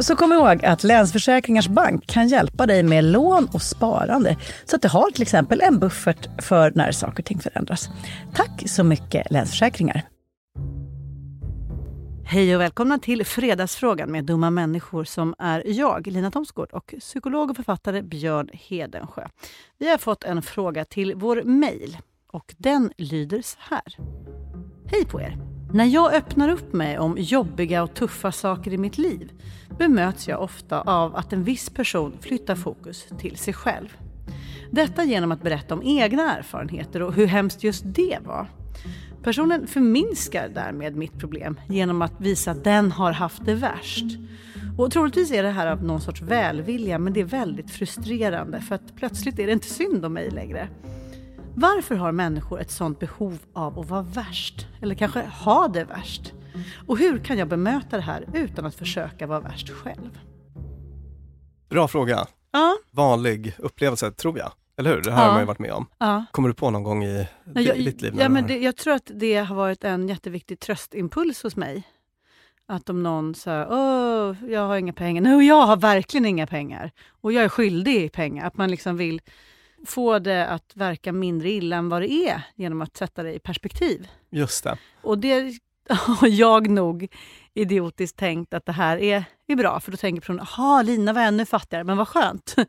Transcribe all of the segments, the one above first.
Så kom ihåg att Länsförsäkringars Bank kan hjälpa dig med lån och sparande. Så att du har till exempel en buffert för när saker och ting förändras. Tack så mycket Länsförsäkringar. Hej och välkomna till Fredagsfrågan med dumma människor som är jag, Lina Thomsgård och psykolog och författare Björn Hedensjö. Vi har fått en fråga till vår mejl och den lyder så här. Hej på er! När jag öppnar upp mig om jobbiga och tuffa saker i mitt liv bemöts jag ofta av att en viss person flyttar fokus till sig själv. Detta genom att berätta om egna erfarenheter och hur hemskt just det var. Personen förminskar därmed mitt problem genom att visa att den har haft det värst. Och troligtvis är det här av någon sorts välvilja men det är väldigt frustrerande för att plötsligt är det inte synd om mig längre. Varför har människor ett sånt behov av att vara värst? Eller kanske ha det värst? Och hur kan jag bemöta det här utan att försöka vara värst själv? Bra fråga. Ja. Vanlig upplevelse, tror jag. Eller hur? Det här Ja. har man ju varit med om. Ja. Kommer du på någon gång i Ja, jag, di- ditt liv? ja, men det, jag tror att det har varit en jätteviktig tröstimpuls hos mig. Att om någon säger åh, jag har inga pengar. Nej, jag har verkligen inga pengar. Och jag är skyldig i pengar. Att man liksom vill få det att verka mindre illa än vad det är genom att sätta det i perspektiv. Just det. Och det har jag nog idiotiskt tänkt att det här är, är bra. För då tänker personen, jaha, Lina var ännu fattigare, men vad skönt.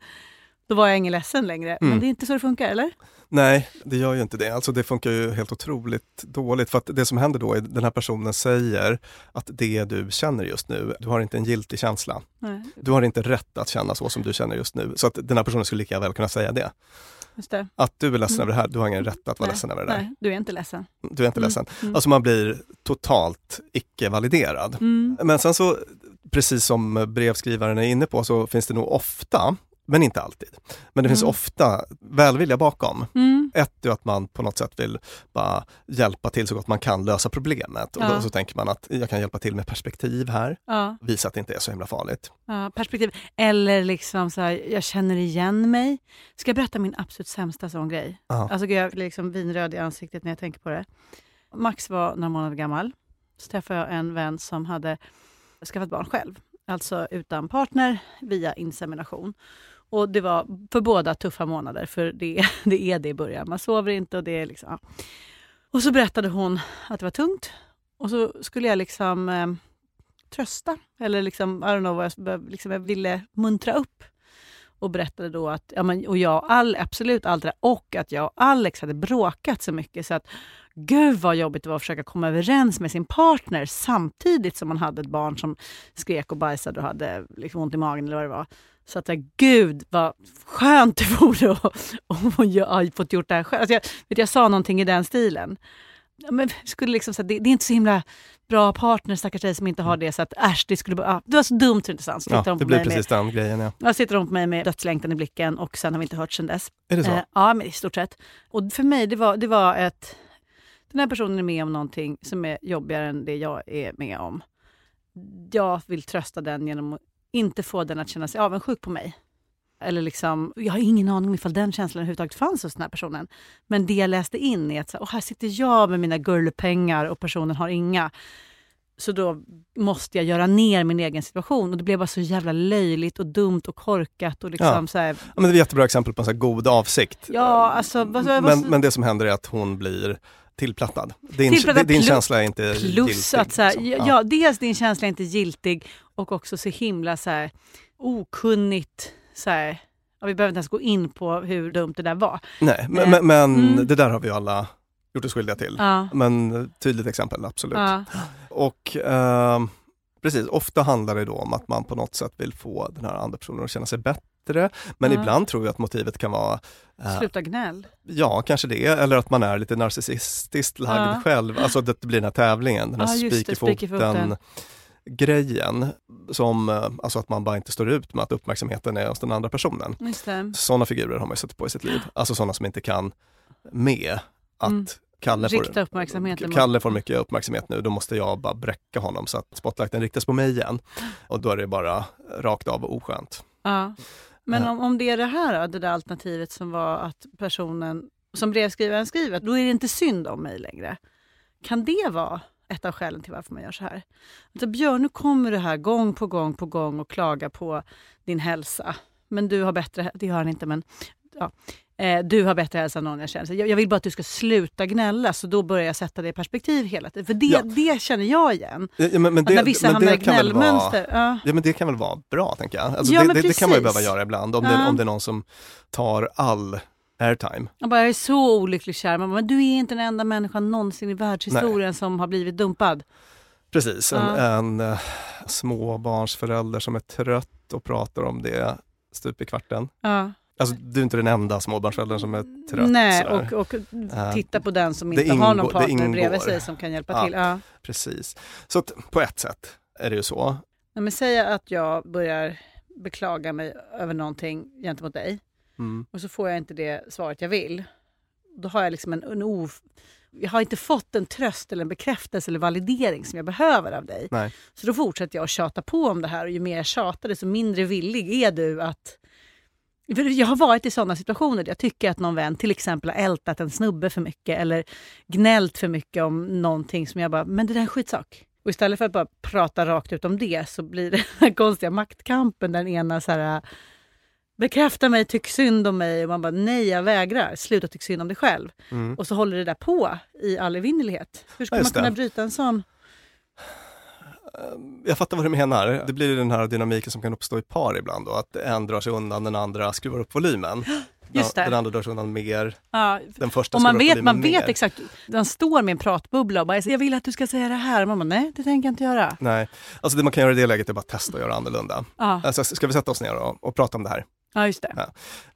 Då var jag ingen ledsen längre. Men Mm. det är inte så det funkar, eller? Nej, det gör ju inte det. Alltså det funkar ju helt otroligt dåligt. För att det som händer då är den här personen säger att det du känner just nu, du har inte en giltig känsla. Nej, Du har inte rätt att känna så som du känner just nu. Så att den här personen skulle lika väl kunna säga det. det. Att du är ledsen över det här, du har ingen rätt att vara Nej, ledsen över det där. Nej, du är inte ledsen. Du är inte Mm, ledsen. mm. Alltså man blir totalt icke-validerad. Mm. Men sen så, precis som brevskrivaren är inne på, så finns det nog ofta, men inte alltid, men det finns Mm. ofta välvilja bakom. Mm. Ett är att man på något sätt vill bara hjälpa till så gott man kan lösa problemet. Och Ja. då så tänker man att jag kan hjälpa till med perspektiv här, Ja, visa att det inte är så himla farligt. ja, perspektiv. Eller liksom så här, jag känner igen mig. Ska jag berätta min absolut sämsta sån grej? Ja. Alltså jag blir liksom vinröd i ansiktet när jag tänker på det. Max var några månader gammal. Så träffade jag en vän som hade skaffat barn själv. Alltså utan partner via insemination. Och det var för båda tuffa månader, för det, det är det i början. Man sover inte och det är liksom... Ja. Och så berättade hon att det var tungt. Och så skulle jag liksom eh, trösta, eller liksom, I don't know, vad jag, liksom, jag ville muntra upp. Och berättade då att, ja, men, och jag, all, absolut allt det där, och att jag och Alex hade bråkat så mycket så att gud vad jobbigt det var att försöka komma överens med sin partner samtidigt som man hade ett barn som skrek och bajsade och hade liksom ont i magen eller vad det var. Så att jag, gud vad skönt det vore om jag har fått gjort det här själv. Alltså jag, vet, jag sa någonting i den stilen. Ja, men skulle liksom, så det, det är inte så himla bra partner, stackars dig som inte har det. Så att äsch, det, skulle, ja, det var så dumt så intressant. Så Ja, tittade hon det blir precis den grejen. Ja. Med, jag sitter hon på mig med dödslängtan i blicken och sen har vi inte hört sen dess. Är det så? Eh, ja, men i stort sett. Och för mig, det var, det var ett... Den här personen är med om någonting som är jobbigare än det jag är med om. Jag vill trösta den genom att inte få den att känna sig avundsjuk på mig. Eller liksom, jag har ingen aning om ifall den känslan överhuvudtaget fanns hos den här personen. Men det jag läste in är att så, här, "Åh, här sitter jag med mina gullpengar och personen har inga. Så då måste jag göra ner min egen situation. Och det blev bara så jävla löjligt och dumt och korkat. Och liksom Ja. så här, Ja, men det är ett jättebra exempel på en här god avsikt. Ja, alltså, vad- men, men det som händer är att hon blir tillplattad. Din, Tillplattad din plus- känsla är inte Plus giltig, att så här, liksom. ja. ja, dels din känsla är inte giltig och också så himla så här, okunnigt. Så här, ja, vi behöver inte ens gå in på hur dumt det där var. Nej, men, Eh, men, men mm. det där har vi alla gjort oss skyldiga till. Ja, Men tydligt exempel, absolut. ja, Och ehm, precis, ofta handlar det då om att man på något sätt vill få den här andra personen att känna sig bättre. Men Ja. ibland tror jag att motivet kan vara, eh, sluta gnäll. ja kanske det, eller att man är lite narcissistiskt lagd Ja. själv. Alltså att det blir den här tävlingen, den här Ja, spik i foten. grejen. Som, eh, alltså att man bara inte står ut med att uppmärksamheten är hos den andra personen. Sådana figurer har man ju sett på i sitt liv. Alltså sådana som inte kan med att Mm. Kalle får, Rikta mot- Kalle får mycket uppmärksamhet nu, då måste jag bara bräcka honom så att spotlighten riktas på mig igen. Och då är det bara rakt av oskönt. Ja. Men Ja. om, om det är det här, det där alternativet som var att personen, som brevskrivaren skriver, då är det inte synd om mig längre. Kan det vara ett av skälen till varför man gör så här? Alltså, Björn, nu kommer du här gång på gång på gång och klagar på din hälsa. Men du har bättre, det har han inte, men ja. Eh, du har bättre hälsa än någon jag känner. Jag, jag vill bara att du ska sluta gnälla, så då börjar jag sätta det i perspektiv hela tiden. För det, Ja. det känner jag igen. Ja, men, men det, när vissa men hamnar i väl vara, gnällmönster. Ja. men det kan väl vara bra tänker jag. Alltså Ja, det, det, det kan man ju behöva göra ibland om, det, om det är någon som tar all airtime. Jag, bara, jag är så olycklig kär. Man bara, men du är inte den enda människan någonsin i världshistorien som har blivit dumpad. Precis, en, en eh, småbarnsförälder som är trött och pratar om det stup i kvarten. Ja. Alltså, du är inte den enda småbarnsföräldern som är trött. Nej, sådär. och, och Eh, titta på den som inte har någon ingår- partner bredvid ingår. sig som kan hjälpa Ja. till. Ja. Precis. Så att, på ett sätt är det ju så. Nej, men säg att jag börjar beklaga mig över någonting gentemot dig Mm. och så får jag inte det svaret jag vill. Då har jag liksom en, en of... Jag har inte fått en tröst eller en bekräftelse eller validering som jag behöver av dig. Nej. Så då fortsätter jag att tjata på om det här och ju mer jag tjatar desto mindre villig är du att... Jag har varit i sådana situationer där jag tycker att någon vän till exempel har ältat en snubbe för mycket eller gnällt för mycket om någonting som jag bara, men det där är en skitsak. Och istället för att bara prata rakt ut om det så blir det den här konstiga maktkampen där den ena så här, bekräfta mig, tyck synd om mig och man bara nej jag vägrar, sluta tyck synd om dig själv. Mm. Och så håller det där på i all evinnerlighet. Hur ska man kunna bryta en sån? Jag fattar vad du menar. Det blir den här dynamiken som kan uppstå i par ibland då, att en drar sig undan, den andra skruvar upp volymen. Just det. Den andra drar sig undan mer, Ja, den första och man vet, man vet mer. exakt, man står med en pratbubbla och bara jag vill att du ska säga det här. Och man bara, nej det tänker jag inte göra. Nej, alltså det man kan göra i det läget är bara att testa att göra annorlunda. Ja, Alltså, ska vi sätta oss ner och, och prata om det här? Ja just det. Ja.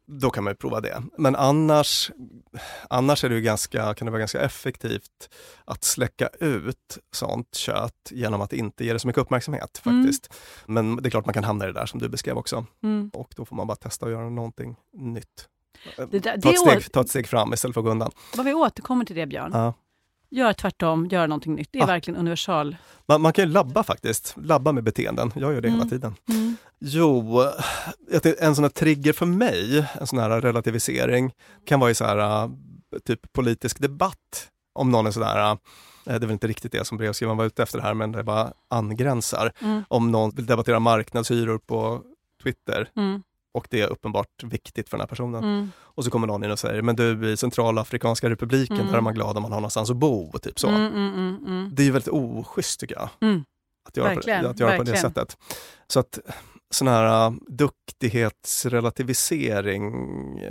Då kan man ju prova det. Men annars, annars är det ganska, kan det vara ganska effektivt att släcka ut sånt kött genom att inte ge det så mycket uppmärksamhet Mm. faktiskt. Men det är klart man kan hamna i det där som du beskrev också. Mm. Och då får man bara testa att göra någonting nytt. Det där- ta, ett steg, ta ett steg fram istället för att gå undan. Vad vi återkommer till det Björn. Ja. Gör tvärtom, gör någonting nytt. Det är Ja. verkligen universal. Man, man kan ju labba faktiskt, labba med beteenden. Jag gör det hela Mm. tiden. Mm. Jo, en sån här trigger för mig, en sån här relativisering, kan vara i så här, äh, typ politisk debatt. Om någon är sådär, äh, det är väl inte riktigt det som brevskrivaren var ute efter här, men det bara angränsar. Mm. Om någon vill debattera marknadshyror på Twitter Mm. Och det är uppenbart viktigt för den här personen. Mm. Och så kommer någon in och säger, men du i Centralafrikanska republiken, Mm. där är man glad om man har någonstans att bo, typ så. Mm, mm, mm, mm. Det är väldigt oschysst tycker jag. Att göra, Verkligen, på, att göra på det sättet. Så att sån här uh, duktighetsrelativisering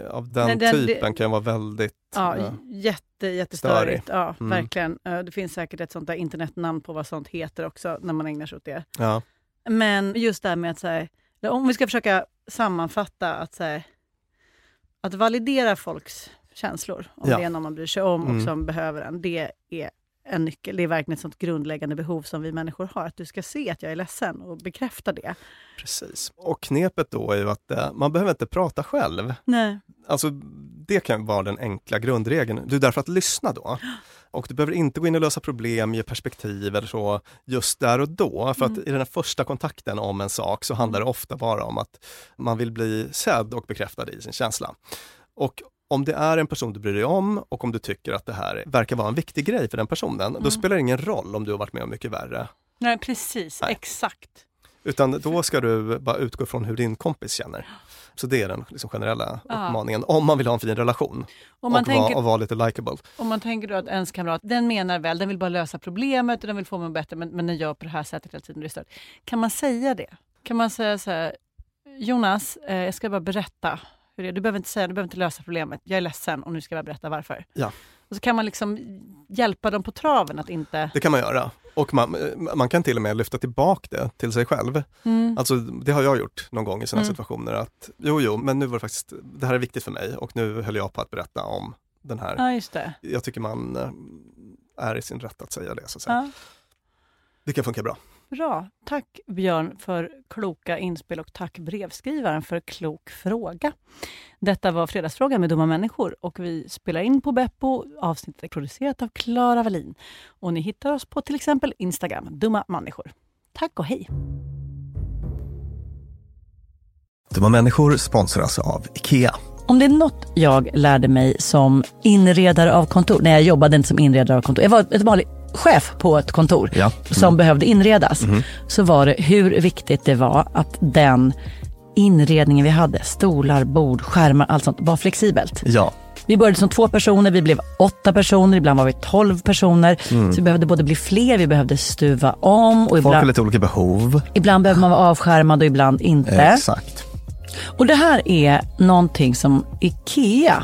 av den, Nej, den- typen kan vara väldigt... Ja, uh, jätte, jättestörigt. Ja, Mm. verkligen. Eh, Det finns säkert ett sånt där internetnamn på vad sånt heter också när man ägnar sig åt det. ja. Men just det här med att, här, om vi ska försöka sammanfatta att, så här, att validera folks känslor, om Ja. det är någon man bryr sig om och Mm. som behöver en, det är en nyckel. Det är verkligen ett sånt grundläggande behov som vi människor har. Att du ska se att jag är ledsen och bekräfta det. Precis. Och knepet då är ju att uh, man behöver inte prata själv. Nej. Alltså, det kan vara den enkla grundregeln. Du är där för att lyssna då. Och du behöver inte gå in och lösa problem, ge perspektiv eller så just där och då. För att i den här första kontakten om en sak så handlar det ofta bara om att man vill bli sedd och bekräftad i sin känsla. Och om det är en person du bryr dig om och om du tycker att det här verkar vara en viktig grej för den personen, då spelar det ingen roll om du har varit med om mycket värre. Nej, precis. Nej. Exakt. Utan då ska du bara utgå från hur din kompis känner. Så det är den liksom generella Ja. uppmaningen, om man vill ha en fin relation Om man, och, tänker, vara, och vara lite likable. om man tänker då att ens kamrat, den menar väl, den vill bara lösa problemet och den vill få mig bättre, men, men den gör på det här sättet hela tiden. och det är stört. Kan man säga det? Kan man säga så här, Jonas, eh, jag ska bara berätta hur det är. Du behöver inte säga, du behöver inte lösa problemet. Jag är ledsen och nu ska jag bara berätta varför. Ja. Och så kan man liksom hjälpa dem på traven att inte... Det kan man göra. Och man, man kan till och med lyfta tillbaka det till sig själv. Mm. Alltså det har jag gjort någon gång i sådana Mm. situationer att jo, jo, men nu var det faktiskt, det här är viktigt för mig och nu höll jag på att berätta om den här. Ja, just det. Jag tycker man eh, är i sin rätt att säga det. Så att säga. Ja. Det kan funka bra. Bra. Tack Björn för kloka inspel och tack brevskrivaren för klok fråga. Detta var Fredagsfrågan med dumma människor och vi spelar in på Beppo. Avsnittet är producerat av Klara Wallin. Och ni hittar oss på till exempel Instagram, dumma människor. Tack och hej! Dumma människor sponsras av IKEA. Om det är något jag lärde mig som inredare av kontor, när jag jobbade inte som inredare av kontor, jag var ett vanligt chef på ett kontor Ja. som behövde inredas, så var det hur viktigt det var att den inredningen vi hade, stolar, bord, skärmar, allt sånt, var flexibelt. Ja, Vi började som två personer, vi blev åtta personer, ibland var vi tolv personer. Så vi behövde både bli fler, vi behövde stuva om och folk har lite olika behov. ibland behöver man vara avskärmad och ibland inte. Exakt. Och det här är någonting som IKEA